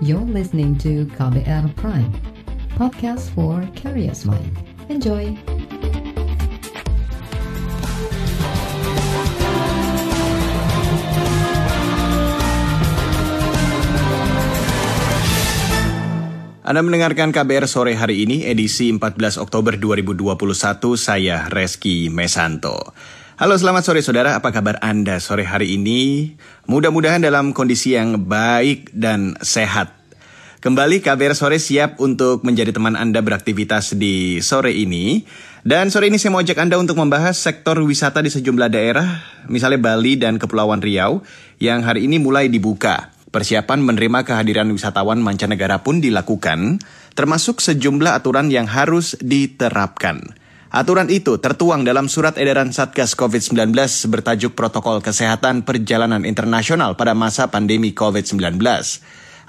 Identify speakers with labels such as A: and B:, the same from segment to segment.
A: You're listening to KBR Prime, podcast for curious mind. Enjoy!
B: Anda mendengarkan KBR sore hari ini, edisi 14 Oktober 2021, saya Reski Mesanto. Halo selamat sore saudara, apa kabar Anda sore hari ini? Mudah-mudahan dalam kondisi yang baik dan sehat. Kembali KBR sore siap untuk menjadi teman Anda beraktivitas di sore ini. Dan sore ini saya mau ajak Anda untuk membahas sektor wisata di sejumlah daerah, misalnya Bali dan Kepulauan Riau, yang hari ini mulai dibuka. Persiapan menerima kehadiran wisatawan mancanegara pun dilakukan, termasuk sejumlah aturan yang harus diterapkan. Aturan itu tertuang dalam surat edaran Satgas COVID-19 bertajuk Protokol Kesehatan Perjalanan Internasional pada masa pandemi COVID-19.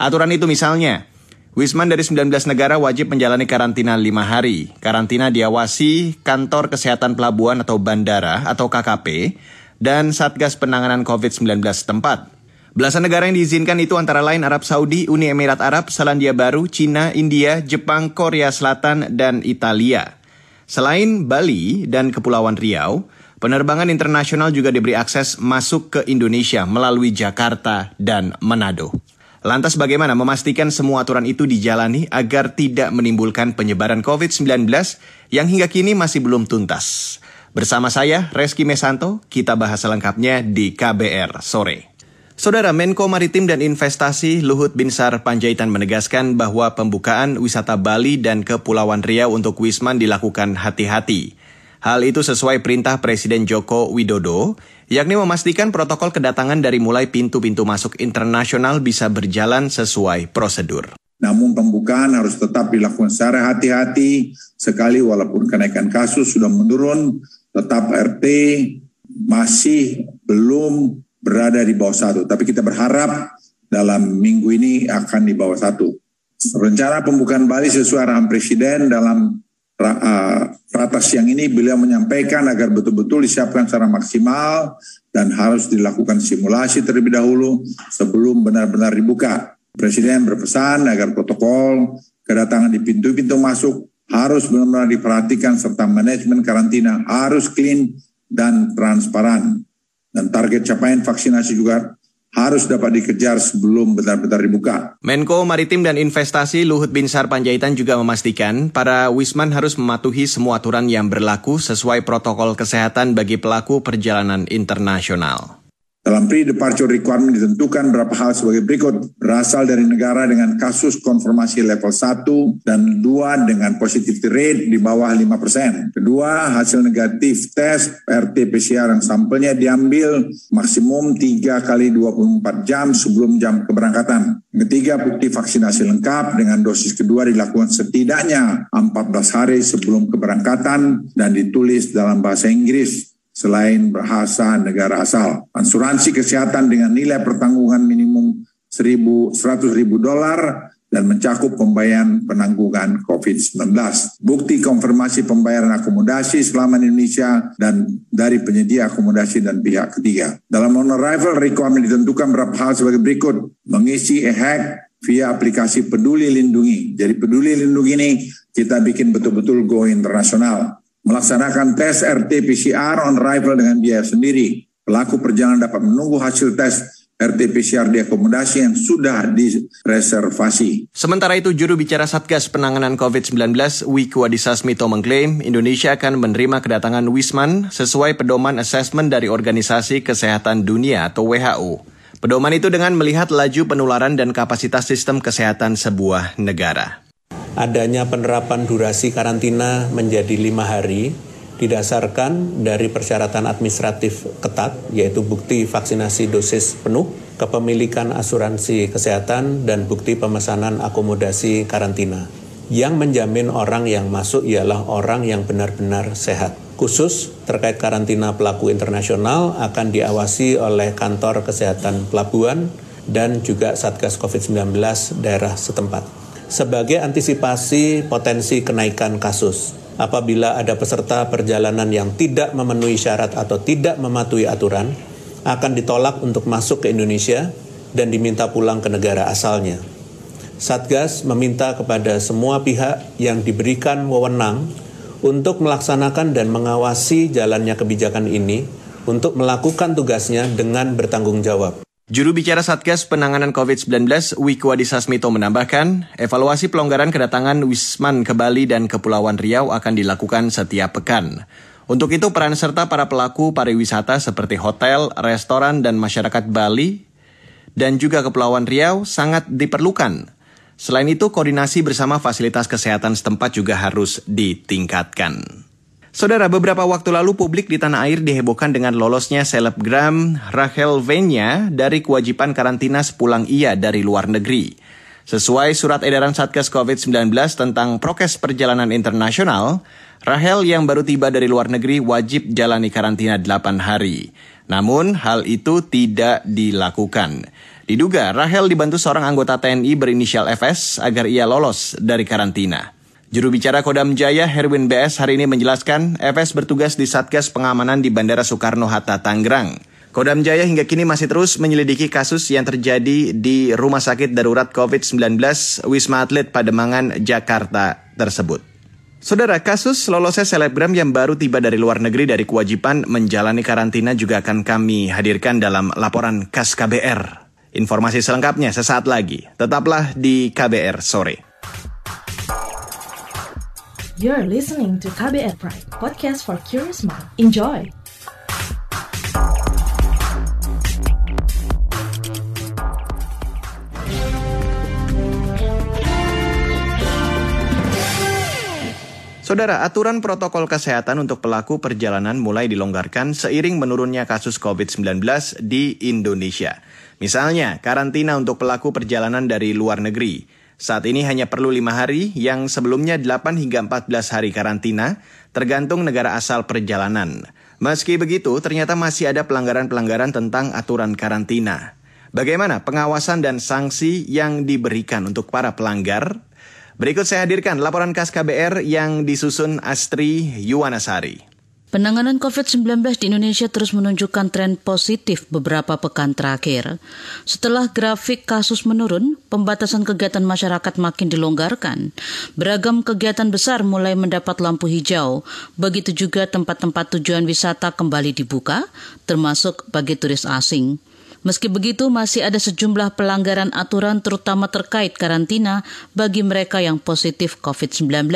B: Aturan itu misalnya, Wisman dari 19 negara wajib menjalani karantina 5 hari. Karantina diawasi kantor kesehatan pelabuhan atau bandara atau KKP dan Satgas Penanganan COVID-19 tempat. Belasan negara yang diizinkan itu antara lain Arab Saudi, Uni Emirat Arab, Selandia Baru, Cina, India, Jepang, Korea Selatan, dan Italia. Selain Bali dan Kepulauan Riau, penerbangan internasional juga diberi akses masuk ke Indonesia melalui Jakarta dan Manado. Lantas bagaimana memastikan semua aturan itu dijalani agar tidak menimbulkan penyebaran COVID-19 yang hingga kini masih belum tuntas? Bersama saya, Reski Mesanto, kita bahas selengkapnya di KBR Sore. Saudara Menko Maritim dan Investasi Luhut Binsar Panjaitan menegaskan bahwa pembukaan wisata Bali dan Kepulauan Riau untuk Wisman dilakukan hati-hati. Hal itu sesuai perintah Presiden Joko Widodo, yakni memastikan protokol kedatangan dari mulai pintu-pintu masuk internasional bisa berjalan sesuai prosedur.
C: Namun pembukaan harus tetap dilakukan secara hati-hati, sekali walaupun kenaikan kasus sudah menurun, tetap RT masih belum berada di bawah satu. Tapi kita berharap dalam minggu ini akan di bawah satu. Rencana pembukaan Bali sesuai arahan Presiden dalam ratas siang ini beliau menyampaikan agar betul-betul disiapkan secara maksimal dan harus dilakukan simulasi terlebih dahulu sebelum benar-benar dibuka. Presiden berpesan agar protokol kedatangan di pintu-pintu masuk harus benar-benar diperhatikan serta manajemen karantina harus clean dan transparan dan target capaian vaksinasi juga harus dapat dikejar sebelum benar-benar dibuka.
B: Menko Maritim dan Investasi Luhut Binsar Panjaitan juga memastikan para wisman harus mematuhi semua aturan yang berlaku sesuai protokol kesehatan bagi pelaku perjalanan internasional.
C: Dalam pre-departure requirement ditentukan beberapa hal sebagai berikut. Berasal dari negara dengan kasus konfirmasi level 1 dan 2 dengan positivity rate di bawah 5%. Kedua, hasil negatif tes RT-PCR yang sampelnya diambil maksimum 3 kali 24 jam sebelum jam keberangkatan. Ketiga, bukti vaksinasi lengkap dengan dosis kedua dilakukan setidaknya 14 hari sebelum keberangkatan dan ditulis dalam bahasa Inggris selain bahasa negara asal. Asuransi kesehatan dengan nilai pertanggungan minimum 100 ribu dolar dan mencakup pembayaran penanggungan COVID-19. Bukti konfirmasi pembayaran akomodasi selama di Indonesia dan dari penyedia akomodasi dan pihak ketiga. Dalam on-arrival requirement ditentukan beberapa hal sebagai berikut. Mengisi e-hack via aplikasi Peduli Lindungi. Jadi Peduli Lindungi ini kita bikin betul-betul go internasional melaksanakan tes RT-PCR on arrival dengan biaya sendiri. Pelaku perjalanan dapat menunggu hasil tes RT-PCR di akomodasi yang sudah direservasi.
B: Sementara itu, juru bicara Satgas Penanganan COVID-19, Wiku Adhisa Smito mengklaim Indonesia akan menerima kedatangan Wisman sesuai pedoman asesmen dari Organisasi Kesehatan Dunia atau WHO. Pedoman itu dengan melihat laju penularan dan kapasitas sistem kesehatan sebuah negara
D: adanya penerapan durasi karantina menjadi lima hari didasarkan dari persyaratan administratif ketat, yaitu bukti vaksinasi dosis penuh, kepemilikan asuransi kesehatan, dan bukti pemesanan akomodasi karantina. Yang menjamin orang yang masuk ialah orang yang benar-benar sehat. Khusus terkait karantina pelaku internasional akan diawasi oleh kantor kesehatan pelabuhan dan juga Satgas COVID-19 daerah setempat sebagai antisipasi potensi kenaikan kasus. Apabila ada peserta perjalanan yang tidak memenuhi syarat atau tidak mematuhi aturan, akan ditolak untuk masuk ke Indonesia dan diminta pulang ke negara asalnya. Satgas meminta kepada semua pihak yang diberikan wewenang untuk melaksanakan dan mengawasi jalannya kebijakan ini untuk melakukan tugasnya dengan bertanggung jawab.
B: Juru bicara Satgas Penanganan COVID-19, Wiku Adhisa Smito menambahkan, evaluasi pelonggaran kedatangan Wisman ke Bali dan Kepulauan Riau akan dilakukan setiap pekan. Untuk itu, peran serta para pelaku pariwisata seperti hotel, restoran, dan masyarakat Bali dan juga Kepulauan Riau sangat diperlukan. Selain itu, koordinasi bersama fasilitas kesehatan setempat juga harus ditingkatkan. Saudara, beberapa waktu lalu publik di tanah air dihebohkan dengan lolosnya selebgram Rachel Venya dari kewajiban karantina sepulang ia dari luar negeri. Sesuai surat edaran Satgas COVID-19 tentang prokes perjalanan internasional, Rahel yang baru tiba dari luar negeri wajib jalani karantina 8 hari. Namun, hal itu tidak dilakukan. Diduga, Rahel dibantu seorang anggota TNI berinisial FS agar ia lolos dari karantina. Juru bicara Kodam Jaya Herwin BS hari ini menjelaskan FS bertugas di Satgas Pengamanan di Bandara Soekarno-Hatta, Tangerang. Kodam Jaya hingga kini masih terus menyelidiki kasus yang terjadi di Rumah Sakit Darurat COVID-19 Wisma Atlet Pademangan, Jakarta tersebut. Saudara, kasus lolosnya selebgram yang baru tiba dari luar negeri dari kewajiban menjalani karantina juga akan kami hadirkan dalam laporan KAS KBR. Informasi selengkapnya sesaat lagi. Tetaplah di KBR sore.
E: You're listening to KBR Pride, podcast for curious mind. Enjoy!
B: Saudara, aturan protokol kesehatan untuk pelaku perjalanan mulai dilonggarkan seiring menurunnya kasus COVID-19 di Indonesia. Misalnya, karantina untuk pelaku perjalanan dari luar negeri. Saat ini hanya perlu lima hari yang sebelumnya 8 hingga 14 hari karantina, tergantung negara asal perjalanan. Meski begitu, ternyata masih ada pelanggaran-pelanggaran tentang aturan karantina. Bagaimana pengawasan dan sanksi yang diberikan untuk para pelanggar? Berikut saya hadirkan laporan KAS KBR yang disusun Astri Yuwanasari.
F: Penanganan COVID-19 di Indonesia terus menunjukkan tren positif beberapa pekan terakhir. Setelah grafik kasus menurun, pembatasan kegiatan masyarakat makin dilonggarkan. Beragam kegiatan besar mulai mendapat lampu hijau. Begitu juga tempat-tempat tujuan wisata kembali dibuka, termasuk bagi turis asing. Meski begitu, masih ada sejumlah pelanggaran aturan terutama terkait karantina bagi mereka yang positif COVID-19.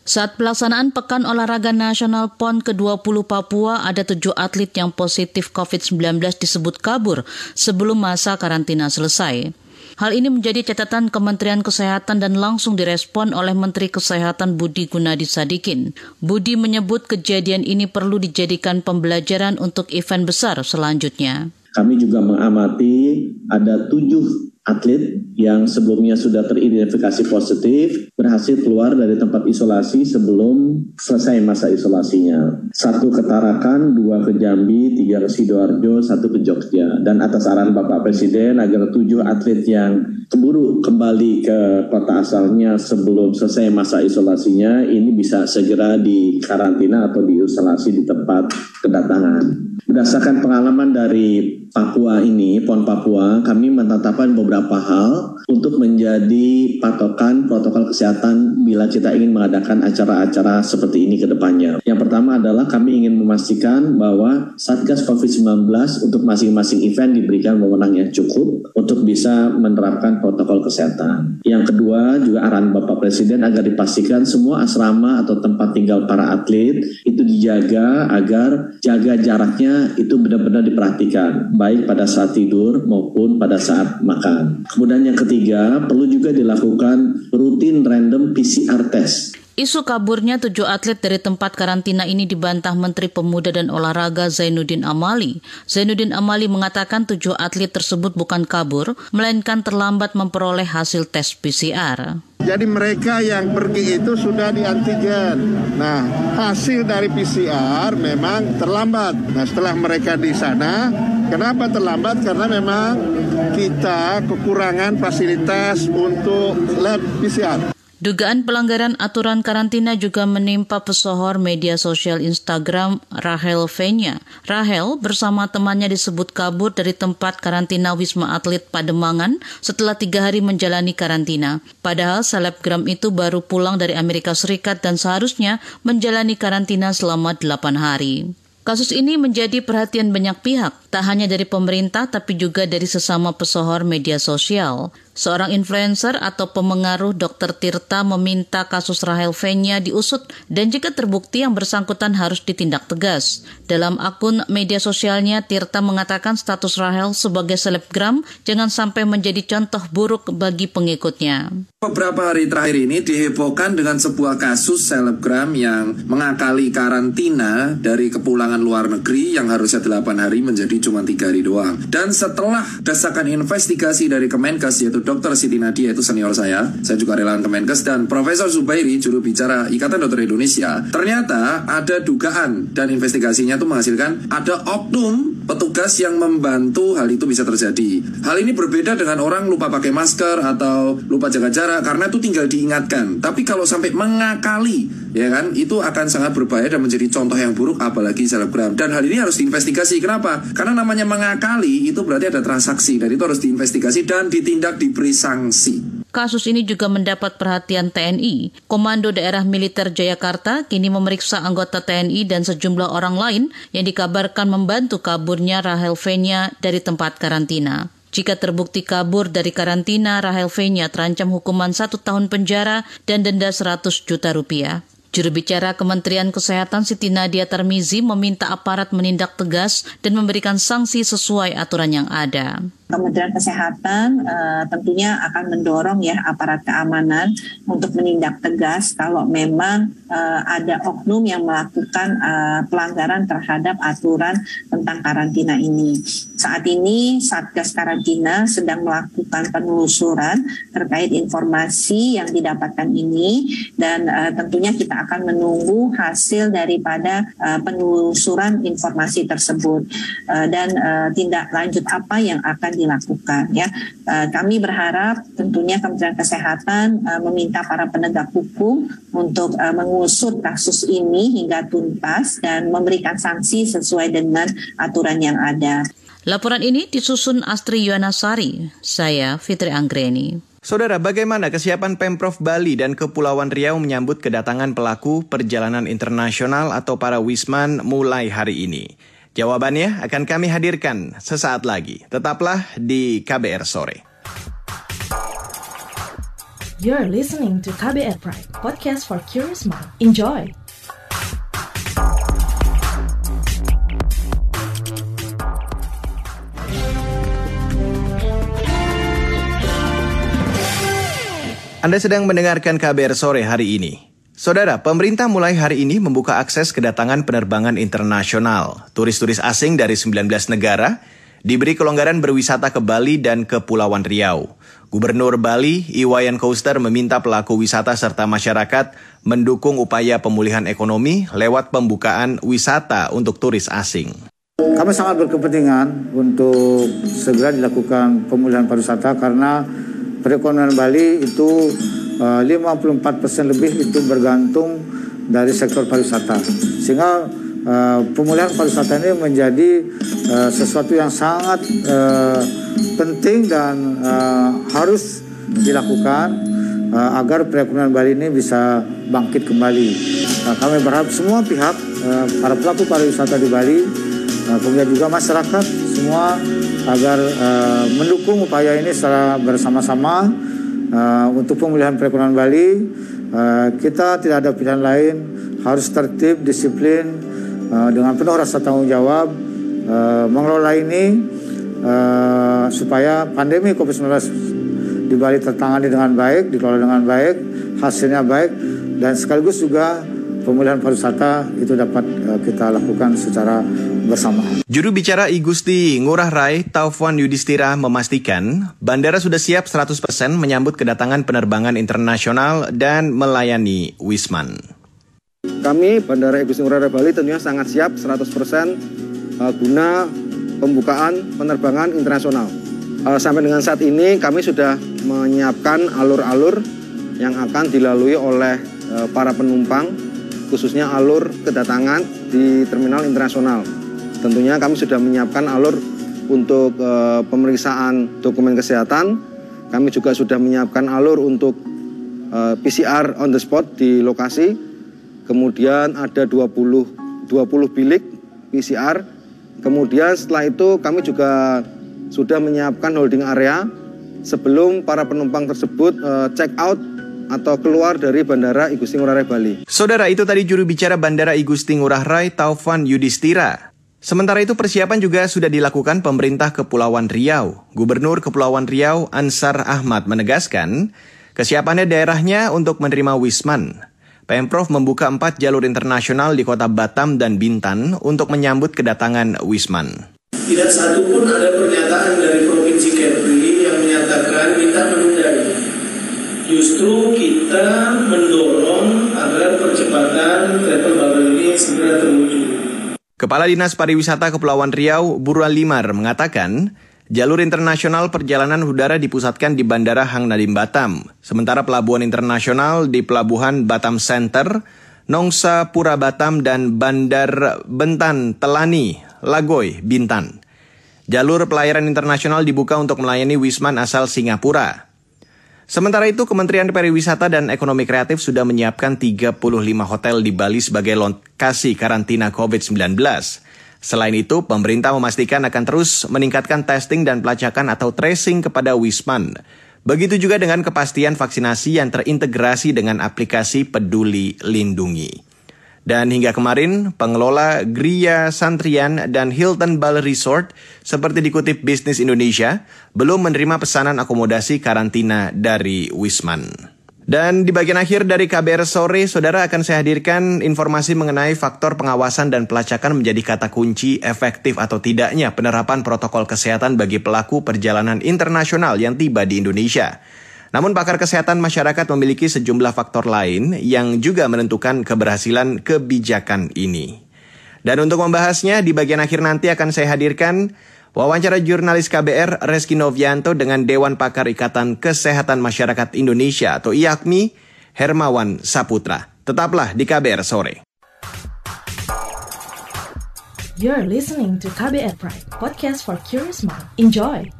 F: Saat pelaksanaan Pekan Olahraga Nasional PON ke-20 Papua, ada tujuh atlet yang positif COVID-19 disebut kabur sebelum masa karantina selesai. Hal ini menjadi catatan Kementerian Kesehatan dan langsung direspon oleh Menteri Kesehatan Budi Gunadi Sadikin. Budi menyebut kejadian ini perlu dijadikan pembelajaran untuk event besar selanjutnya.
G: Kami juga mengamati ada tujuh atlet yang sebelumnya sudah teridentifikasi positif berhasil keluar dari tempat isolasi sebelum selesai masa isolasinya. Satu ke Tarakan, dua ke Jambi, tiga ke Sidoarjo, satu ke Jogja. Dan atas arahan Bapak Presiden agar tujuh atlet yang keburu kembali ke kota asalnya sebelum selesai masa isolasinya ini bisa segera dikarantina atau diisolasi di tempat kedatangan. Berdasarkan pengalaman dari Papua ini, PON Papua, kami menetapkan beberapa hal untuk menjadi patokan protokol kesehatan bila kita ingin mengadakan acara-acara seperti ini ke depannya. Yang pertama adalah kami ingin memastikan bahwa Satgas COVID-19 untuk masing-masing event diberikan wewenang yang cukup untuk bisa menerapkan protokol kesehatan. Yang kedua juga arahan Bapak Presiden agar dipastikan semua asrama atau tempat tinggal para atlet itu dijaga agar jaga jaraknya itu benar-benar diperhatikan baik pada saat tidur maupun pada saat makan. Kemudian yang ketiga, perlu juga dilakukan rutin random PCR test.
F: Isu kaburnya tujuh atlet dari tempat karantina ini dibantah Menteri Pemuda dan Olahraga Zainuddin Amali. Zainuddin Amali mengatakan tujuh atlet tersebut bukan kabur, melainkan terlambat memperoleh hasil tes PCR.
H: Jadi mereka yang pergi itu sudah di antigen. Nah, hasil dari PCR memang terlambat. Nah, setelah mereka di sana, kenapa terlambat? Karena memang kita kekurangan fasilitas untuk lab PCR.
F: Dugaan pelanggaran aturan karantina juga menimpa pesohor media sosial Instagram Rahel Venya. Rahel bersama temannya disebut kabur dari tempat karantina Wisma Atlet Pademangan setelah tiga hari menjalani karantina. Padahal selebgram itu baru pulang dari Amerika Serikat dan seharusnya menjalani karantina selama delapan hari. Kasus ini menjadi perhatian banyak pihak, tak hanya dari pemerintah tapi juga dari sesama pesohor media sosial. Seorang influencer atau pemengaruh Dr. Tirta meminta kasus Rahel Venya diusut dan jika terbukti yang bersangkutan harus ditindak tegas. Dalam akun media sosialnya, Tirta mengatakan status Rahel sebagai selebgram jangan sampai menjadi contoh buruk bagi pengikutnya.
I: Beberapa hari terakhir ini dihebohkan dengan sebuah kasus selebgram yang mengakali karantina dari kepulangan luar negeri yang harusnya 8 hari menjadi cuma 3 hari doang. Dan setelah desakan investigasi dari Kemenkes yaitu Dr. Siti Nadia itu senior saya, saya juga relawan Kemenkes dan Profesor Zubairi juru bicara Ikatan Dokter Indonesia. Ternyata ada dugaan dan investigasinya itu menghasilkan ada oknum petugas yang membantu hal itu bisa terjadi. Hal ini berbeda dengan orang lupa pakai masker atau lupa jaga jarak karena itu tinggal diingatkan. Tapi kalau sampai mengakali, ya kan, itu akan sangat berbahaya dan menjadi contoh yang buruk apalagi selebgram. Dan hal ini harus diinvestigasi. Kenapa? Karena namanya mengakali itu berarti ada transaksi dan itu harus diinvestigasi dan ditindak di diberi sanksi.
F: Kasus ini juga mendapat perhatian TNI. Komando Daerah Militer Jayakarta kini memeriksa anggota TNI dan sejumlah orang lain yang dikabarkan membantu kaburnya Rahel Venya dari tempat karantina. Jika terbukti kabur dari karantina, Rahel Venya terancam hukuman satu tahun penjara dan denda 100 juta rupiah. Juru bicara Kementerian Kesehatan Siti Nadia Tarmizi meminta aparat menindak tegas dan memberikan sanksi sesuai aturan yang ada.
J: Kementerian Kesehatan uh, tentunya akan mendorong ya aparat keamanan untuk menindak tegas kalau memang uh, ada oknum yang melakukan uh, pelanggaran terhadap aturan tentang karantina ini. Saat ini Satgas Karantina sedang melakukan penelusuran terkait informasi yang didapatkan ini dan uh, tentunya kita akan menunggu hasil daripada uh, penelusuran informasi tersebut uh, dan uh, tindak lanjut apa yang akan dilakukan ya. Uh, kami berharap tentunya Kementerian Kesehatan uh, meminta para penegak hukum untuk uh, mengusut kasus ini hingga tuntas dan memberikan sanksi sesuai dengan aturan yang ada.
F: Laporan ini disusun Astri Yuwanasari. Saya Fitri Anggreni.
B: Saudara, bagaimana kesiapan Pemprov Bali dan Kepulauan Riau menyambut kedatangan pelaku perjalanan internasional atau para wisman mulai hari ini? Jawabannya akan kami hadirkan sesaat lagi. Tetaplah di KBR Sore.
E: You're listening to KBR Pride, podcast for curious mind. Enjoy!
B: Anda sedang mendengarkan KBR Sore hari ini. Saudara, pemerintah mulai hari ini membuka akses kedatangan penerbangan internasional. Turis-turis asing dari 19 negara diberi kelonggaran berwisata ke Bali dan Kepulauan Riau. Gubernur Bali, Iwayan Koster meminta pelaku wisata serta masyarakat mendukung upaya pemulihan ekonomi lewat pembukaan wisata untuk turis asing.
K: Kami sangat berkepentingan untuk segera dilakukan pemulihan pariwisata karena perekonomian Bali itu 54 eh, persen lebih itu bergantung dari sektor pariwisata. Sehingga uh, pemulihan pariwisata ini menjadi uh, sesuatu yang sangat uh, penting dan uh, harus dilakukan uh, agar perekonomian Bali ini bisa bangkit kembali. Nah, kami berharap semua pihak, uh, para pelaku pariwisata di Bali, uh, kemudian juga masyarakat semua agar uh, mendukung upaya ini secara bersama-sama uh, untuk pemulihan perekonomian Bali uh, kita tidak ada pilihan lain. Harus tertib disiplin uh, dengan penuh rasa tanggung jawab uh, mengelola ini uh, supaya pandemi COVID-19 di Bali tertangani dengan baik dikelola dengan baik hasilnya baik dan sekaligus juga pemulihan pariwisata itu dapat uh, kita lakukan secara bersamaan.
B: Juru bicara Igusti Ngurah Rai Taufwan Yudhistira memastikan bandara sudah siap 100% menyambut kedatangan penerbangan internasional dan melayani Wisman.
L: Kami Bandara Igusti Ngurah Rai Bali tentunya sangat siap 100% uh, guna pembukaan penerbangan internasional. Uh, sampai dengan saat ini kami sudah menyiapkan alur-alur yang akan dilalui oleh uh, para penumpang khususnya alur kedatangan di terminal internasional. Tentunya kami sudah menyiapkan alur untuk uh, pemeriksaan dokumen kesehatan. Kami juga sudah menyiapkan alur untuk uh, PCR on the spot di lokasi. Kemudian ada 20 20 bilik PCR. Kemudian setelah itu kami juga sudah menyiapkan holding area sebelum para penumpang tersebut uh, check out atau keluar dari Bandara Igusti Ngurah Rai Bali.
B: Saudara itu tadi juru bicara Bandara Igusti Ngurah Rai Taufan Yudhistira. Sementara itu persiapan juga sudah dilakukan pemerintah Kepulauan Riau. Gubernur Kepulauan Riau Ansar Ahmad menegaskan kesiapannya daerahnya untuk menerima Wisman. Pemprov membuka empat jalur internasional di kota Batam dan Bintan untuk menyambut kedatangan Wisman.
M: Tidak satu pun ada pernyataan dari Provinsi Kepri yang menyatakan kita menunda Justru kita mendorong agar percepatan travel bubble ini segera terwujud.
B: Kepala Dinas Pariwisata Kepulauan Riau, Burwa Limar, mengatakan jalur internasional perjalanan udara dipusatkan di Bandara Hang Nadim Batam, sementara pelabuhan internasional di Pelabuhan Batam Center, Nongsa Pura Batam, dan Bandar Bentan Telani, Lagoy, Bintan. Jalur pelayaran internasional dibuka untuk melayani Wisman asal Singapura. Sementara itu, Kementerian Pariwisata dan Ekonomi Kreatif sudah menyiapkan 35 hotel di Bali sebagai lokasi karantina COVID-19. Selain itu, pemerintah memastikan akan terus meningkatkan testing dan pelacakan atau tracing kepada Wisman. Begitu juga dengan kepastian vaksinasi yang terintegrasi dengan aplikasi Peduli Lindungi. Dan hingga kemarin, pengelola Gria Santrian dan Hilton Bali Resort, seperti dikutip Bisnis Indonesia, belum menerima pesanan akomodasi karantina dari Wisman. Dan di bagian akhir dari KBR sore, saudara akan saya hadirkan informasi mengenai faktor pengawasan dan pelacakan menjadi kata kunci efektif atau tidaknya penerapan protokol kesehatan bagi pelaku perjalanan internasional yang tiba di Indonesia. Namun pakar kesehatan masyarakat memiliki sejumlah faktor lain yang juga menentukan keberhasilan kebijakan ini. Dan untuk membahasnya, di bagian akhir nanti akan saya hadirkan wawancara jurnalis KBR Reski Novianto dengan Dewan Pakar Ikatan Kesehatan Masyarakat Indonesia atau IAKMI, Hermawan Saputra. Tetaplah di KBR sore.
E: You're listening to KBR Pride, podcast for curious mind. Enjoy!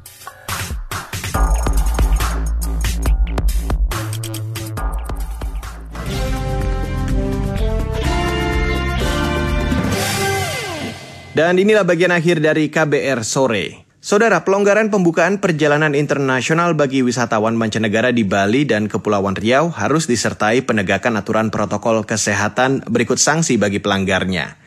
B: Dan inilah bagian akhir dari KBR sore. Saudara, pelonggaran pembukaan perjalanan internasional bagi wisatawan mancanegara di Bali dan Kepulauan Riau harus disertai penegakan aturan protokol kesehatan berikut sanksi bagi pelanggarnya.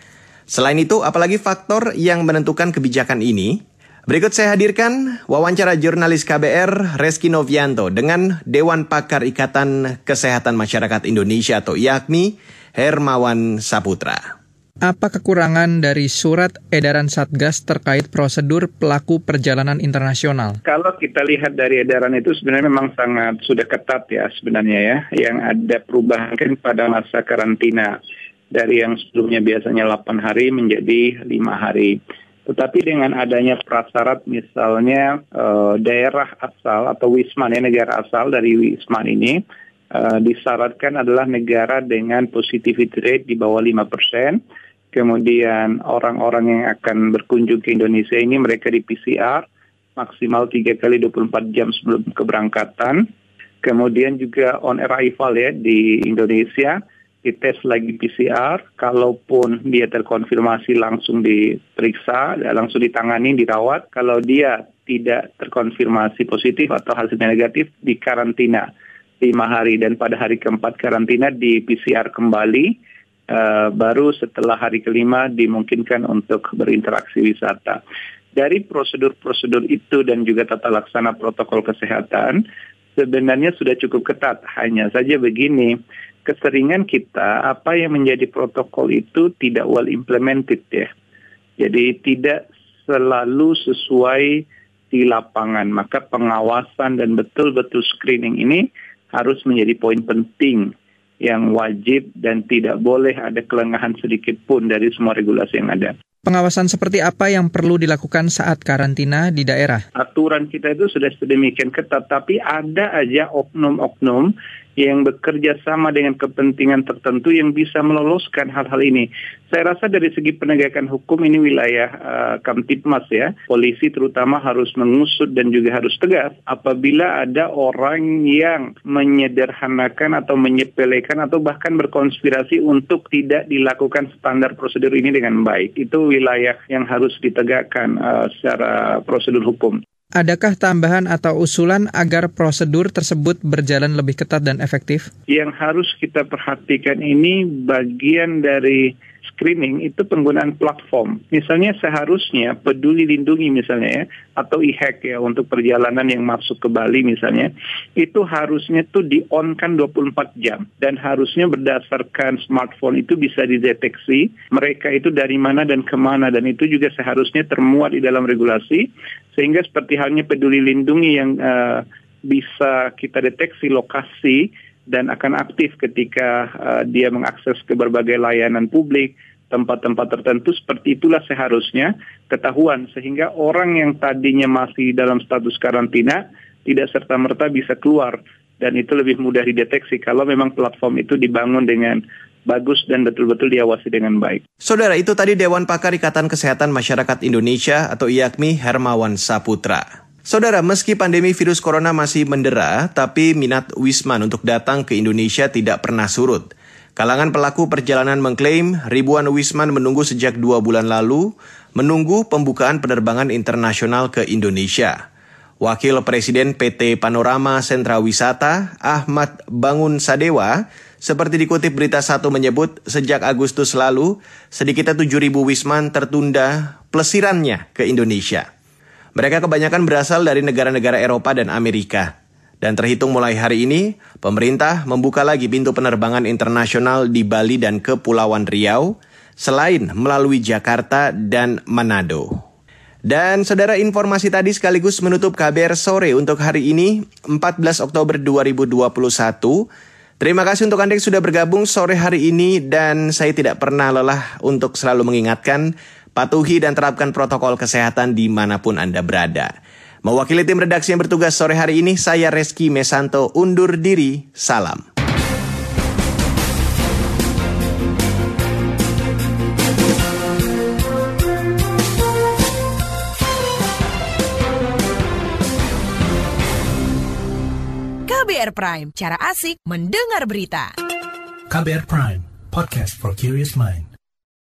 B: Selain itu, apalagi faktor yang menentukan kebijakan ini? Berikut saya hadirkan wawancara jurnalis KBR Reski Novianto dengan Dewan Pakar Ikatan Kesehatan Masyarakat Indonesia atau IAKMI, Hermawan Saputra.
N: Apa kekurangan dari surat edaran Satgas terkait prosedur pelaku perjalanan internasional?
O: Kalau kita lihat dari edaran itu sebenarnya memang sangat sudah ketat ya sebenarnya ya. Yang ada perubahan kan pada masa karantina. Dari yang sebelumnya biasanya 8 hari menjadi 5 hari. Tetapi dengan adanya prasyarat misalnya uh, daerah asal atau wisman ya negara asal dari wisman ini uh, disyaratkan adalah negara dengan positivity rate di bawah 5 persen Kemudian orang-orang yang akan berkunjung ke Indonesia ini mereka di PCR maksimal 3 kali 24 jam sebelum keberangkatan. Kemudian juga on arrival ya di Indonesia dites lagi PCR, kalaupun dia terkonfirmasi langsung diperiksa, langsung ditangani, dirawat. Kalau dia tidak terkonfirmasi positif atau hasilnya negatif, di karantina lima hari dan pada hari keempat karantina di PCR kembali uh, baru setelah hari kelima dimungkinkan untuk berinteraksi wisata. Dari prosedur-prosedur itu dan juga tata laksana protokol kesehatan, sebenarnya sudah cukup ketat. Hanya saja begini, keseringan kita apa yang menjadi protokol itu tidak well implemented ya. Jadi tidak selalu sesuai di lapangan. Maka pengawasan dan betul-betul screening ini harus menjadi poin penting yang wajib dan tidak boleh ada kelengahan sedikit pun dari semua regulasi yang ada.
N: Pengawasan seperti apa yang perlu dilakukan saat karantina di daerah?
O: Aturan kita itu sudah sedemikian ketat, tapi ada aja oknum-oknum yang bekerja sama dengan kepentingan tertentu yang bisa meloloskan hal-hal ini. Saya rasa dari segi penegakan hukum ini wilayah uh, Kamtipmas ya. Polisi terutama harus mengusut dan juga harus tegas apabila ada orang yang menyederhanakan atau menyepelekan atau bahkan berkonspirasi untuk tidak dilakukan standar prosedur ini dengan baik. Itu wilayah yang harus ditegakkan uh, secara prosedur hukum.
N: Adakah tambahan atau usulan agar prosedur tersebut berjalan lebih ketat dan efektif?
O: Yang harus kita perhatikan ini bagian dari screening itu penggunaan platform. Misalnya seharusnya peduli lindungi misalnya ya, atau e-hack ya untuk perjalanan yang masuk ke Bali misalnya, itu harusnya tuh di-on-kan 24 jam. Dan harusnya berdasarkan smartphone itu bisa dideteksi mereka itu dari mana dan ke mana. Dan itu juga seharusnya termuat di dalam regulasi. Sehingga seperti halnya peduli lindungi yang uh, bisa kita deteksi lokasi dan akan aktif ketika uh, dia mengakses ke berbagai layanan publik, tempat-tempat tertentu seperti itulah seharusnya ketahuan sehingga orang yang tadinya masih dalam status karantina tidak serta-merta bisa keluar dan itu lebih mudah dideteksi kalau memang platform itu dibangun dengan bagus dan betul-betul diawasi dengan baik.
B: Saudara, itu tadi Dewan Pakar Ikatan Kesehatan Masyarakat Indonesia atau IAKMI Hermawan Saputra. Saudara, meski pandemi virus corona masih mendera, tapi minat Wisman untuk datang ke Indonesia tidak pernah surut. Kalangan pelaku perjalanan mengklaim ribuan Wisman menunggu sejak dua bulan lalu, menunggu pembukaan penerbangan internasional ke Indonesia. Wakil Presiden PT Panorama Sentra Wisata, Ahmad Bangun Sadewa, seperti dikutip berita satu menyebut, sejak Agustus lalu, sedikitnya 7.000 Wisman tertunda pelesirannya ke Indonesia. Mereka kebanyakan berasal dari negara-negara Eropa dan Amerika. Dan terhitung mulai hari ini, pemerintah membuka lagi pintu penerbangan internasional di Bali dan Kepulauan Riau, selain melalui Jakarta dan Manado. Dan saudara informasi tadi sekaligus menutup KBR sore untuk hari ini 14 Oktober 2021. Terima kasih untuk Anda yang sudah bergabung sore hari ini dan saya tidak pernah lelah untuk selalu mengingatkan Patuhi dan terapkan protokol kesehatan di mana pun Anda berada. Mewakili tim redaksi yang bertugas sore hari ini, saya Reski Mesanto undur diri. Salam.
E: KBR Prime, cara asik mendengar berita.
P: KBR Prime, podcast for curious mind.